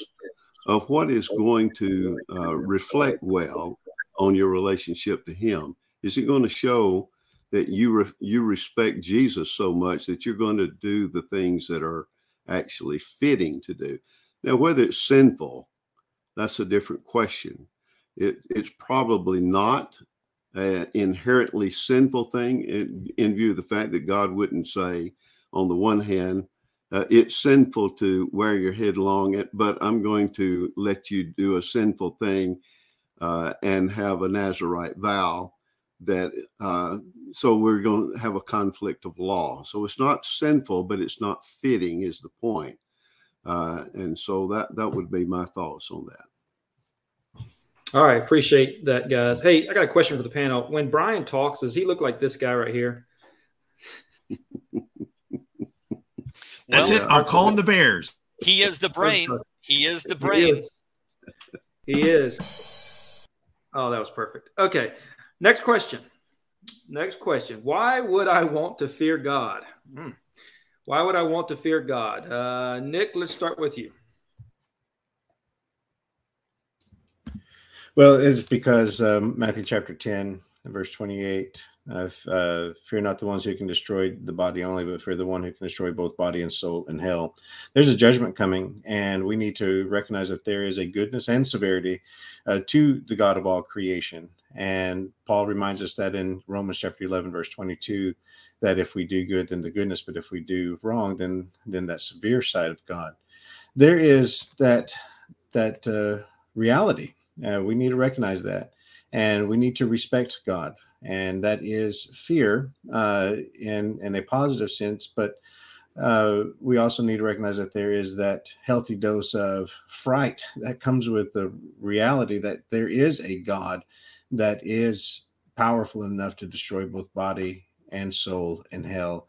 of what is going to uh, reflect well on your relationship to him. Is it going to show that you re- you respect Jesus so much that you're going to do the things that are actually fitting to do? Now, whether it's sinful, that's a different question. It, it's probably not an inherently sinful thing in, in, view of the fact that God wouldn't say, on the one hand, uh, it's sinful to wear your head long, but I'm going to let you do a sinful thing uh, and have a Nazarite vow that uh, so we're going to have a conflict of law. So it's not sinful, but it's not fitting, is the point. Uh, and so that that would be my thoughts on that. All right, appreciate that, guys. Hey, I got a question for the panel. When Brian talks, does he look like this guy right here? [LAUGHS] That's well, it. I'll call him the Bears. He is the brain. He is the brain. He is. he is. Oh, that was perfect. Okay. Next question. Next question. Why would I want to fear God? Hmm. Why would I want to fear God? Uh, Nick, let's start with you. Well, it's because um, Matthew chapter 10, verse 28 uh, uh, fear not the ones who can destroy the body only, but fear the one who can destroy both body and soul in hell. There's a judgment coming, and we need to recognize that there is a goodness and severity uh, to the God of all creation. And Paul reminds us that in Romans chapter 11, verse 22, that if we do good, then the goodness, but if we do wrong, then then that severe side of God. There is that that uh, reality uh, we need to recognize that. And we need to respect God. And that is fear uh, in, in a positive sense. But uh, we also need to recognize that there is that healthy dose of fright that comes with the reality that there is a God that is powerful enough to destroy both body and soul in hell.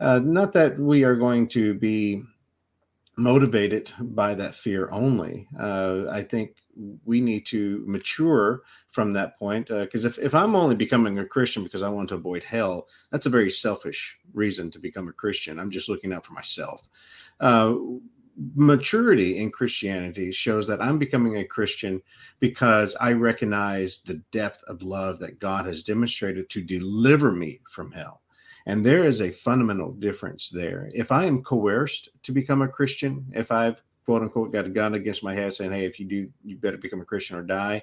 Uh, not that we are going to be motivated by that fear only. Uh, I think we need to mature from that point. Because uh, if, if I'm only becoming a Christian because I want to avoid hell, that's a very selfish reason to become a Christian. I'm just looking out for myself. Uh, maturity in Christianity shows that I'm becoming a Christian because I recognize the depth of love that God has demonstrated to deliver me from hell. And there is a fundamental difference there. If I am coerced to become a Christian, if I've quote unquote got a gun against my head saying, Hey, if you do, you better become a Christian or die.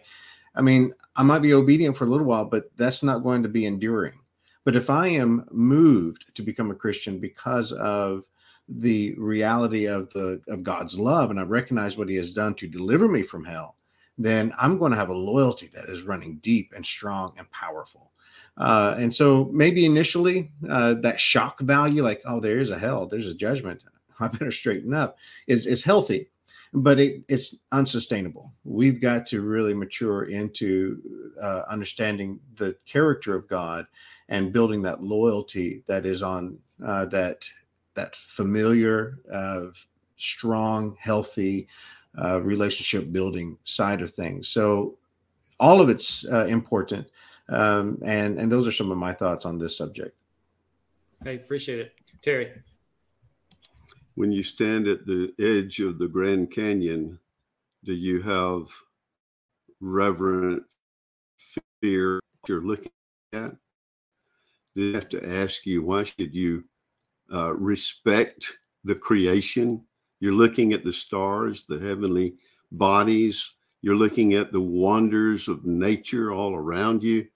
I mean, I might be obedient for a little while, but that's not going to be enduring. But if I am moved to become a Christian because of the reality of the of God's love and I recognize what he has done to deliver me from hell, then I'm going to have a loyalty that is running deep and strong and powerful. Uh, and so maybe initially uh, that shock value, like, oh, there is a hell, there's a judgment. [LAUGHS] I better straighten up is is healthy. but it, it's unsustainable. We've got to really mature into uh, understanding the character of God and building that loyalty that is on uh, that that familiar, uh, strong, healthy uh, relationship building side of things. So all of it's uh, important, um, and and those are some of my thoughts on this subject. I appreciate it, Terry when you stand at the edge of the Grand Canyon, do you have reverent fear you're looking at? Do you have to ask you why should you uh, respect the creation? You're looking at the stars, the heavenly bodies. You're looking at the wonders of nature all around you.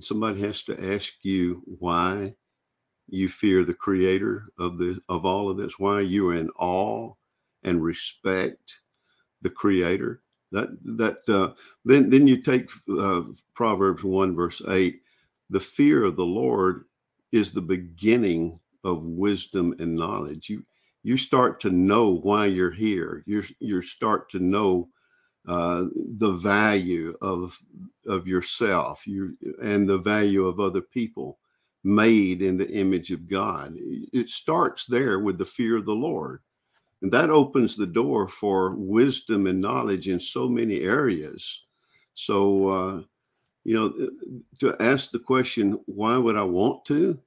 Somebody has to ask you why you fear the creator of the of all of this? Why you are in awe and respect the creator? That that uh, then then you take uh, proverbs 1 verse 8 the fear of the lord is the beginning of wisdom and knowledge. You you start to know why you're here. You you start to know uh, the value of of yourself. You and the value of other people made in the image of God. It starts there with the fear of the Lord. And that opens the door for wisdom and knowledge in so many areas. So, uh, you know, to ask the question, why would I want to?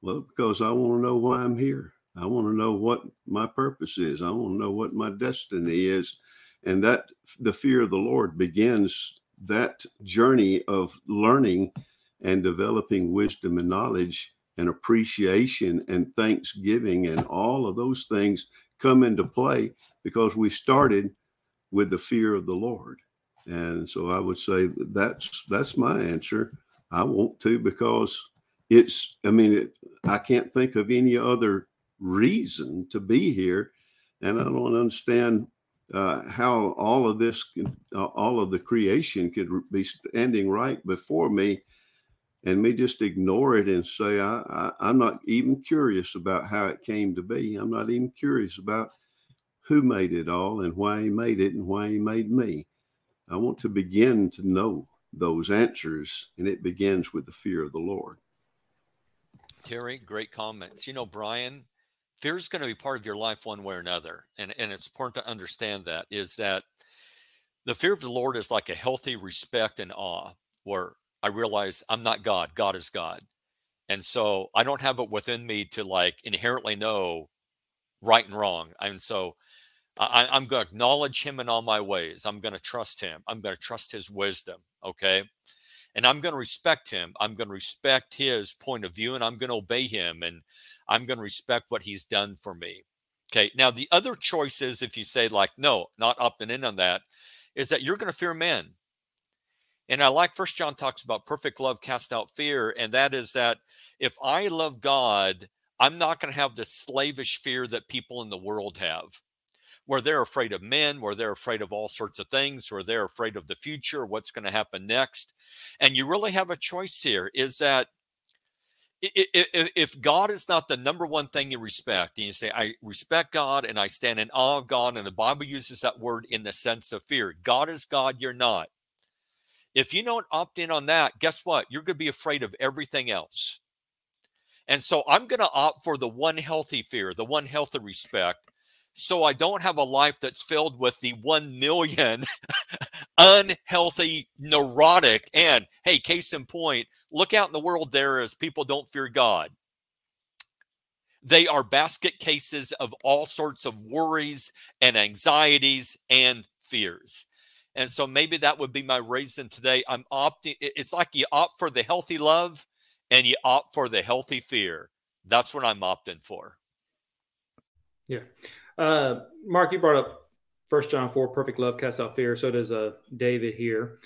Well, because I want to know why I'm here. I want to know what my purpose is. I want to know what my destiny is. And that the fear of the Lord begins that journey of learning and developing wisdom and knowledge and appreciation and thanksgiving and all of those things come into play because we started with the fear of the Lord. And so I would say that that's that's my answer. I want to because it's I mean it, I can't think of any other reason to be here and I don't understand uh, how all of this uh, all of the creation could be standing right before me and me just ignore it and say I, I am not even curious about how it came to be. I'm not even curious about who made it all and why he made it and why he made me. I want to begin to know those answers, and it begins with the fear of the Lord. Terry, great comments. You know, Brian, fear is going to be part of your life one way or another, and and it's important to understand that is that the fear of the Lord is like a healthy respect and awe, where I realize I'm not God. God is God. And so I don't have it within me to like inherently know right and wrong. And so I, am going to acknowledge him in all my ways. I'm going to trust him. I'm going to trust his wisdom. Okay. And I'm going to respect him. I'm going to respect his point of view and I'm going to obey him. And I'm going to respect what he's done for me. Okay. Now, the other choice is if you say, like, no, not opting in on that, is that you're going to fear men. And I like First John talks about perfect love cast out fear, and that is that if I love God, I'm not going to have the slavish fear that people in the world have, where they're afraid of men, where they're afraid of all sorts of things, where they're afraid of the future, what's going to happen next. And you really have a choice here is that if God is not the number one thing you respect, and you say, I respect God and I stand in awe of God, and the Bible uses that word in the sense of fear. God is God, you're not. If you don't opt in on that, guess what? You're going to be afraid of everything else. And so I'm going to opt for the one healthy fear, the one healthy respect, so I don't have a life that's filled with the 1 million [LAUGHS] unhealthy, neurotic, and hey, case in point, look out in the world there as people don't fear God. They are basket cases of all sorts of worries and anxieties and fears. And so maybe that would be my reason today. I'm opting, it's like you opt for the healthy love and you opt for the healthy fear. That's what I'm opting for. Yeah. Uh, Mark, you brought up First John 4, perfect love casts out fear. So does uh, David here.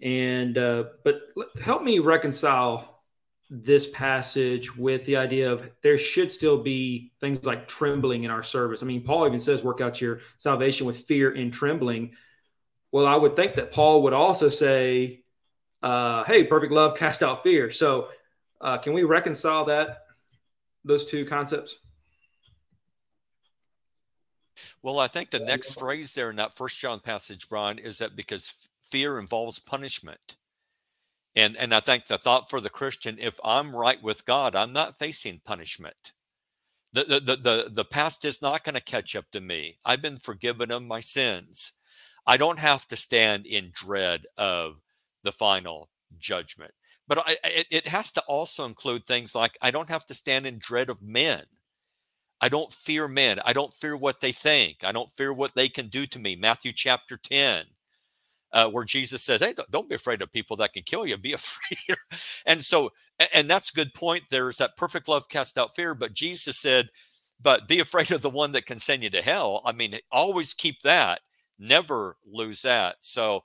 And, uh, but help me reconcile this passage with the idea of there should still be things like trembling in our service. I mean, Paul even says, work out your salvation with fear and trembling. Well, I would think that Paul would also say, uh, "Hey, perfect love cast out fear." So, uh, can we reconcile that those two concepts? Well, I think the next phrase there in that first John passage, Brian, is that because fear involves punishment. And and I think the thought for the Christian, if I'm right with God, I'm not facing punishment. The the the the, the past is not going to catch up to me. I've been forgiven of my sins. I don't have to stand in dread of the final judgment. But I, it, it has to also include things like I don't have to stand in dread of men. I don't fear men. I don't fear what they think. I don't fear what they can do to me. Matthew chapter 10, uh, where Jesus says, Hey, don't be afraid of people that can kill you. Be [LAUGHS] afraid. and so, and that's a good point. There's that perfect love cast out fear. But Jesus said, But be afraid of the one that can send you to hell. I mean, always keep that, never lose that. So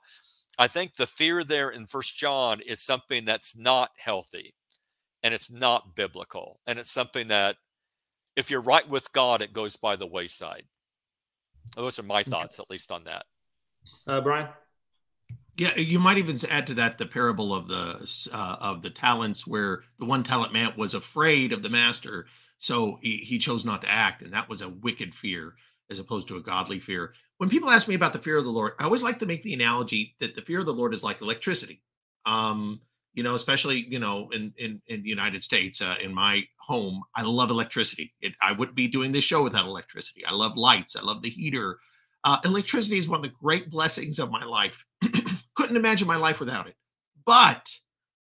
I think the fear there in First John is something that's not healthy and it's not biblical. And it's something that if you're right with God, it goes by the wayside. Those are my thoughts, at least on that. Uh, Brian. Yeah, you might even add to that the parable of the uh, of the talents, where the one talent man was afraid of the master, so he, he chose not to act, and that was a wicked fear as opposed to a godly fear. When people ask me about the fear of the Lord, I always like to make the analogy that the fear of the Lord is like electricity. Um, you know, especially you know in in in the United States, uh, in my home, I love electricity. It, I wouldn't be doing this show without electricity. I love lights. I love the heater. Uh, electricity is one of the great blessings of my life. [CLEARS THROAT] Couldn't imagine my life without it. But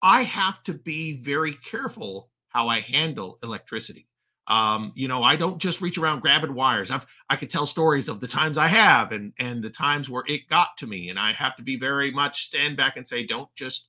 I have to be very careful how I handle electricity. Um, you know, I don't just reach around grabbing wires. I've I could tell stories of the times I have and and the times where it got to me, and I have to be very much stand back and say, don't just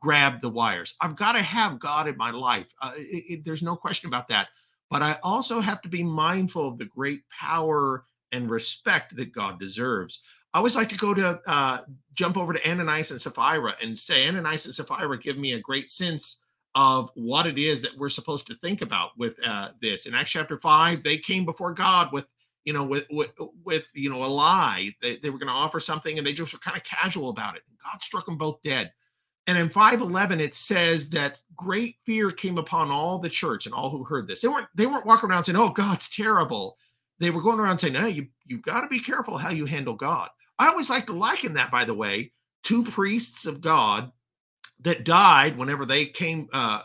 grab the wires. I've got to have God in my life. Uh, it, it, there's no question about that. But I also have to be mindful of the great power and respect that God deserves. I always like to go to uh, jump over to Ananias and Sapphira and say, Ananias and Sapphira give me a great sense of what it is that we're supposed to think about with uh, this. In Acts chapter five, they came before God with you know with with, with you know a lie. They, they were going to offer something and they just were kind of casual about it. God struck them both dead. And in 511, it says that great fear came upon all the church and all who heard this. They weren't they weren't walking around saying, "Oh, God's terrible." They were going around saying, "No, you you got to be careful how you handle God." I always like to liken that, by the way, to priests of God that died whenever they came uh,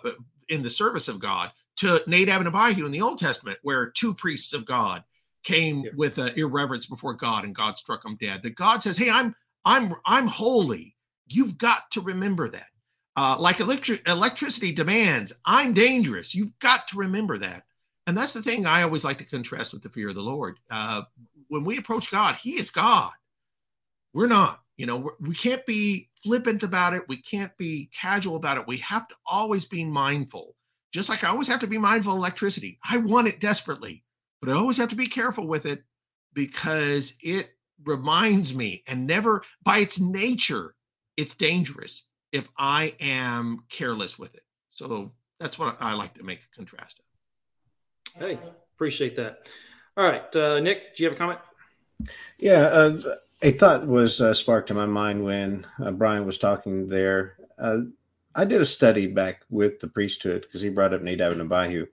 in the service of God to Nadab and Abihu in the Old Testament, where two priests of God came yeah. with uh, irreverence before God and God struck them dead. That God says, "Hey, I'm I'm I'm holy." You've got to remember that. Uh, like electric, electricity demands, I'm dangerous. You've got to remember that. And that's the thing I always like to contrast with the fear of the Lord. Uh, when we approach God, He is God. We're not. You know, we're, we can not be flippant about it. We can't be casual about it. We have to always be mindful. Just like I always have to be mindful of electricity. I want it desperately, but I always have to be careful with it because it reminds me and never, by its nature, it's dangerous if I am careless with it. So that's what I like to make a contrast of. Hey, appreciate that. All right, uh, Nick, do you have a comment? Yeah, uh, a thought was uh, sparked in my mind when uh, Brian was talking there. Uh, I did a study back with the priesthood because he brought up Nadab and Abihu,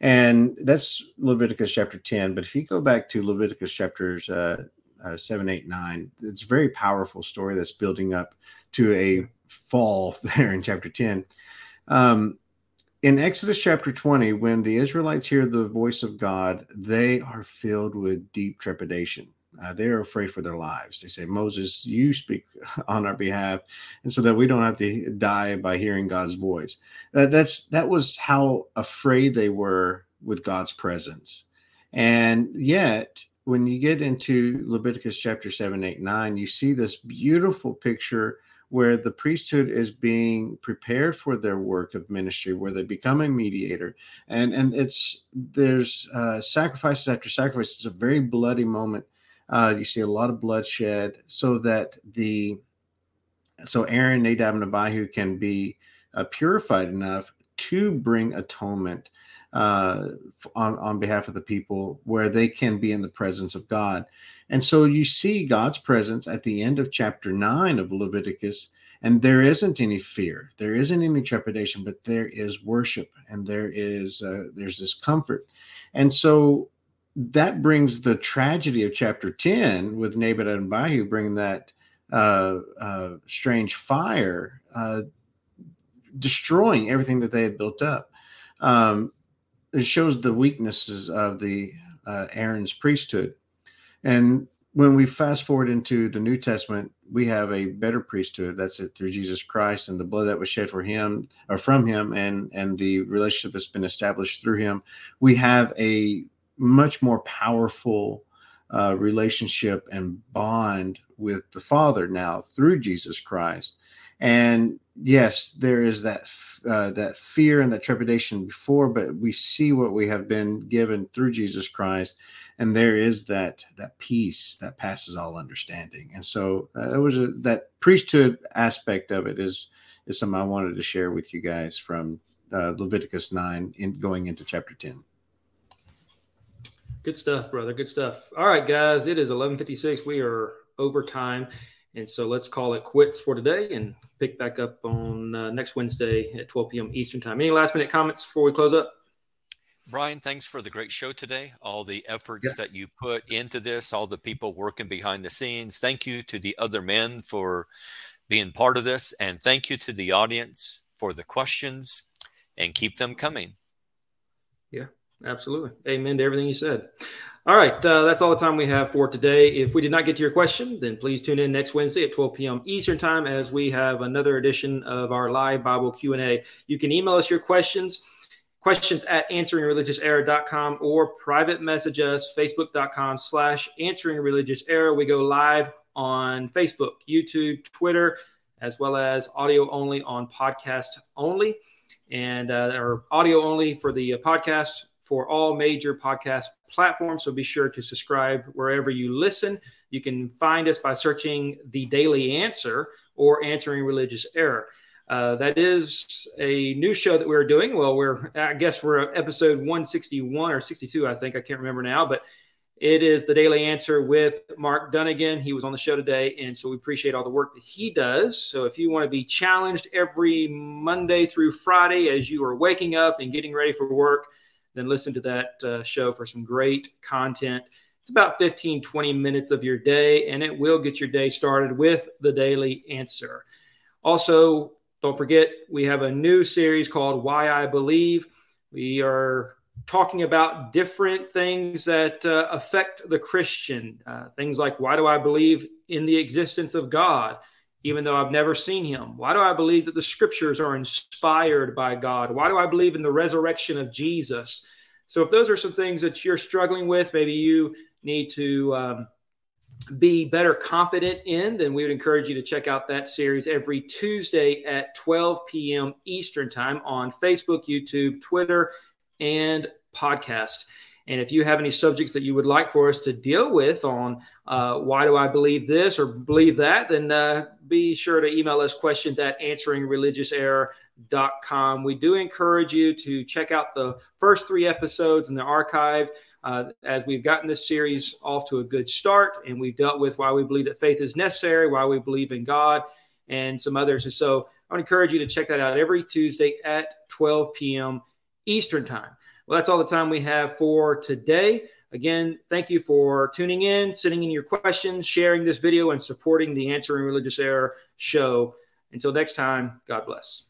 and that's Leviticus chapter ten. But if you go back to Leviticus chapters uh, uh, 7, 8, 9. It's a very powerful story that's building up to a fall [LAUGHS] there in chapter 10. Um, in Exodus chapter 20, when the Israelites hear the voice of God, they are filled with deep trepidation. Uh, they are afraid for their lives. They say, Moses, you speak [LAUGHS] on our behalf, and so that we don't have to die by hearing God's voice. That, that's that was how afraid they were with God's presence. And yet, when you get into Leviticus chapter 7, 8, 9, you see this beautiful picture where the priesthood is being prepared for their work of ministry, where they become a mediator. And and it's there's uh, sacrifices after sacrifices. It's a very bloody moment. Uh, you see a lot of bloodshed so that the so Aaron, Nadab, and Abihu can be uh, purified enough to bring atonement uh, on, on behalf of the people where they can be in the presence of God. And so you see God's presence at the end of chapter 9 of Leviticus, and there isn't any fear, there isn't any trepidation, but there is worship and there is uh, there's this comfort. And so that brings the tragedy of chapter 10 with Nadab and Abihu bringing that uh, uh, strange fire, uh, destroying everything that they had built up. Um, it shows the weaknesses of the uh, Aaron's priesthood. And when we fast forward into the New Testament, we have a better priesthood. That's it through Jesus Christ and the blood that was shed for him or from him, and and the relationship that's been established through him. We have a much more powerful uh, relationship and bond with the Father now through Jesus Christ. And yes, there is that uh, that fear and that trepidation before, but we see what we have been given through Jesus Christ, and there is that that peace that passes all understanding. And so uh, it was a, that priesthood aspect of it is is something I wanted to share with you guys from uh, Leviticus nine in going into chapter ten. Good stuff, brother. Good stuff. All right, guys, it is 11:56. We are over time. And so let's call it quits for today and pick back up on uh, next Wednesday at 12 p.m. Eastern Time. Any last minute comments before we close up? Brian, thanks for the great show today. All the efforts yeah. that you put into this, all the people working behind the scenes. Thank you to the other men for being part of this. And thank you to the audience for the questions and keep them coming. Absolutely. Amen to everything you said. All right, uh, that's all the time we have for today. If we did not get to your question, then please tune in next Wednesday at 12 p.m. Eastern Time as we have another edition of our live Bible Q&A. You can email us your questions, questions at answeringreligiouserror.com or private message us, facebook.com slash answeringreligiouserror. We go live on Facebook, YouTube, Twitter, as well as audio only on podcast only. And uh, or audio only for the uh, podcast for all major podcast platforms. So be sure to subscribe wherever you listen. You can find us by searching The Daily Answer or Answering Religious Error. Uh, that is a new show that we're doing. Well, we're, I guess we're episode 161 or 62, I think. I can't remember now, but it is The Daily Answer with Mark Dunagan. He was on the show today, and so we appreciate all the work that he does. So if you want to be challenged every Monday through Friday as you are waking up and getting ready for work, then listen to that uh, show for some great content. It's about 15, 20 minutes of your day, and it will get your day started with the daily answer. Also, don't forget, we have a new series called Why I Believe. We are talking about different things that uh, affect the Christian. Uh, things like why do I believe in the existence of God? Even though I've never seen him? Why do I believe that the scriptures are inspired by God? Why do I believe in the resurrection of Jesus? So, if those are some things that you're struggling with, maybe you need to um, be better confident in, then we would encourage you to check out that series every Tuesday at 12 p.m. Eastern Time on Facebook, YouTube, Twitter, and podcast. And if you have any subjects that you would like for us to deal with on uh, why do I believe this or believe that, then uh, be sure to email us questions at answeringreligiouserror.com. We do encourage you to check out the first three episodes in the archive. Uh, as we've gotten this series off to a good start, and we've dealt with why we believe that faith is necessary, why we believe in God, and some others. And so I would encourage you to check that out every Tuesday at 12 p.m. Eastern Time. Well, that's all the time we have for today. Again, thank you for tuning in, sending in your questions, sharing this video, and supporting the Answering Religious Error show. Until next time, God bless.